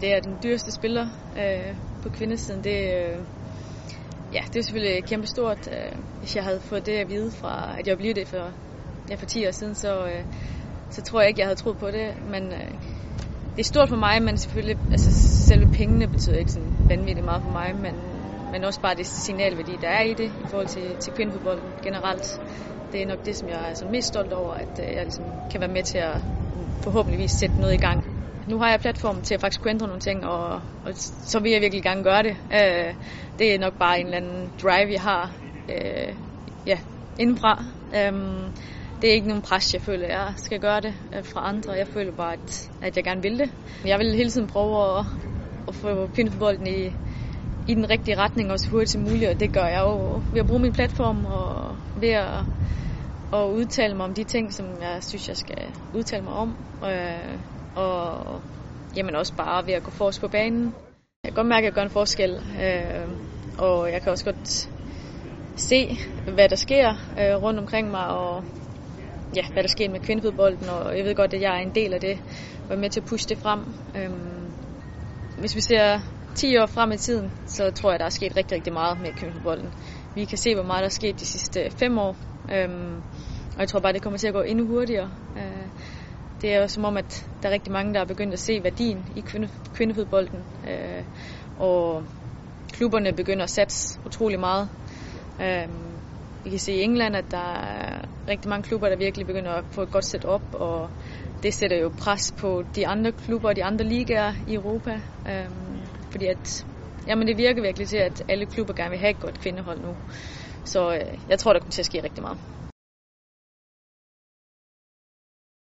Det er den dyreste spiller øh, på kvindesiden. Det, øh, ja, det er selvfølgelig kæmpestort. Øh, hvis jeg havde fået det at vide fra, at jeg blev det for, ja, for 10 år siden, så, øh, så tror jeg ikke, jeg havde troet på det. Men øh, det er stort for mig, men selvfølgelig, altså selve pengene betyder ikke sådan vanvittigt meget for mig, men, men også bare det signalværdi, der er i det i forhold til, til kvindefodbold generelt. Det er nok det, som jeg er altså mest stolt over, at øh, jeg ligesom kan være med til at forhåbentligvis sætte noget i gang nu har jeg platform til at faktisk kunne ændre nogle ting, og, og så vil jeg virkelig gerne gøre det. Øh, det er nok bare en eller anden drive, jeg har øh, ja, indenfra. Øh, det er ikke nogen pres, jeg føler, jeg skal gøre det øh, fra andre. Jeg føler bare, at, at jeg gerne vil det. Jeg vil hele tiden prøve at, at få pindeforbolden i, i den rigtige retning, og så hurtigt som muligt, og det gør jeg jo ved at bruge min platform, og ved at, at udtale mig om de ting, som jeg synes, jeg skal udtale mig om. Og, og jamen også bare ved at gå forrest på banen. Jeg kan godt mærke, at jeg gør en forskel, øh, og jeg kan også godt se, hvad der sker øh, rundt omkring mig, og ja, hvad der sker med kvindefodbolden, og jeg ved godt, at jeg er en del af det, og er med til at pushe det frem. Øh, hvis vi ser 10 år frem i tiden, så tror jeg, der er sket rigtig, rigtig meget med kvindefodbolden. Vi kan se, hvor meget der er sket de sidste 5 år, øh, og jeg tror bare, det kommer til at gå endnu hurtigere. Øh, det er jo som om, at der er rigtig mange, der er begyndt at se værdien i kvinde, kvindefodbolden. Øh, og klubberne begynder at satse utrolig meget. Øh, vi kan se i England, at der er rigtig mange klubber, der virkelig begynder at få et godt set op, og det sætter jo pres på de andre klubber og de andre ligaer i Europa. Øh, fordi at, jamen det virker virkelig til, at alle klubber gerne vil have et godt kvindehold nu. Så øh, jeg tror, der kommer til at ske rigtig meget.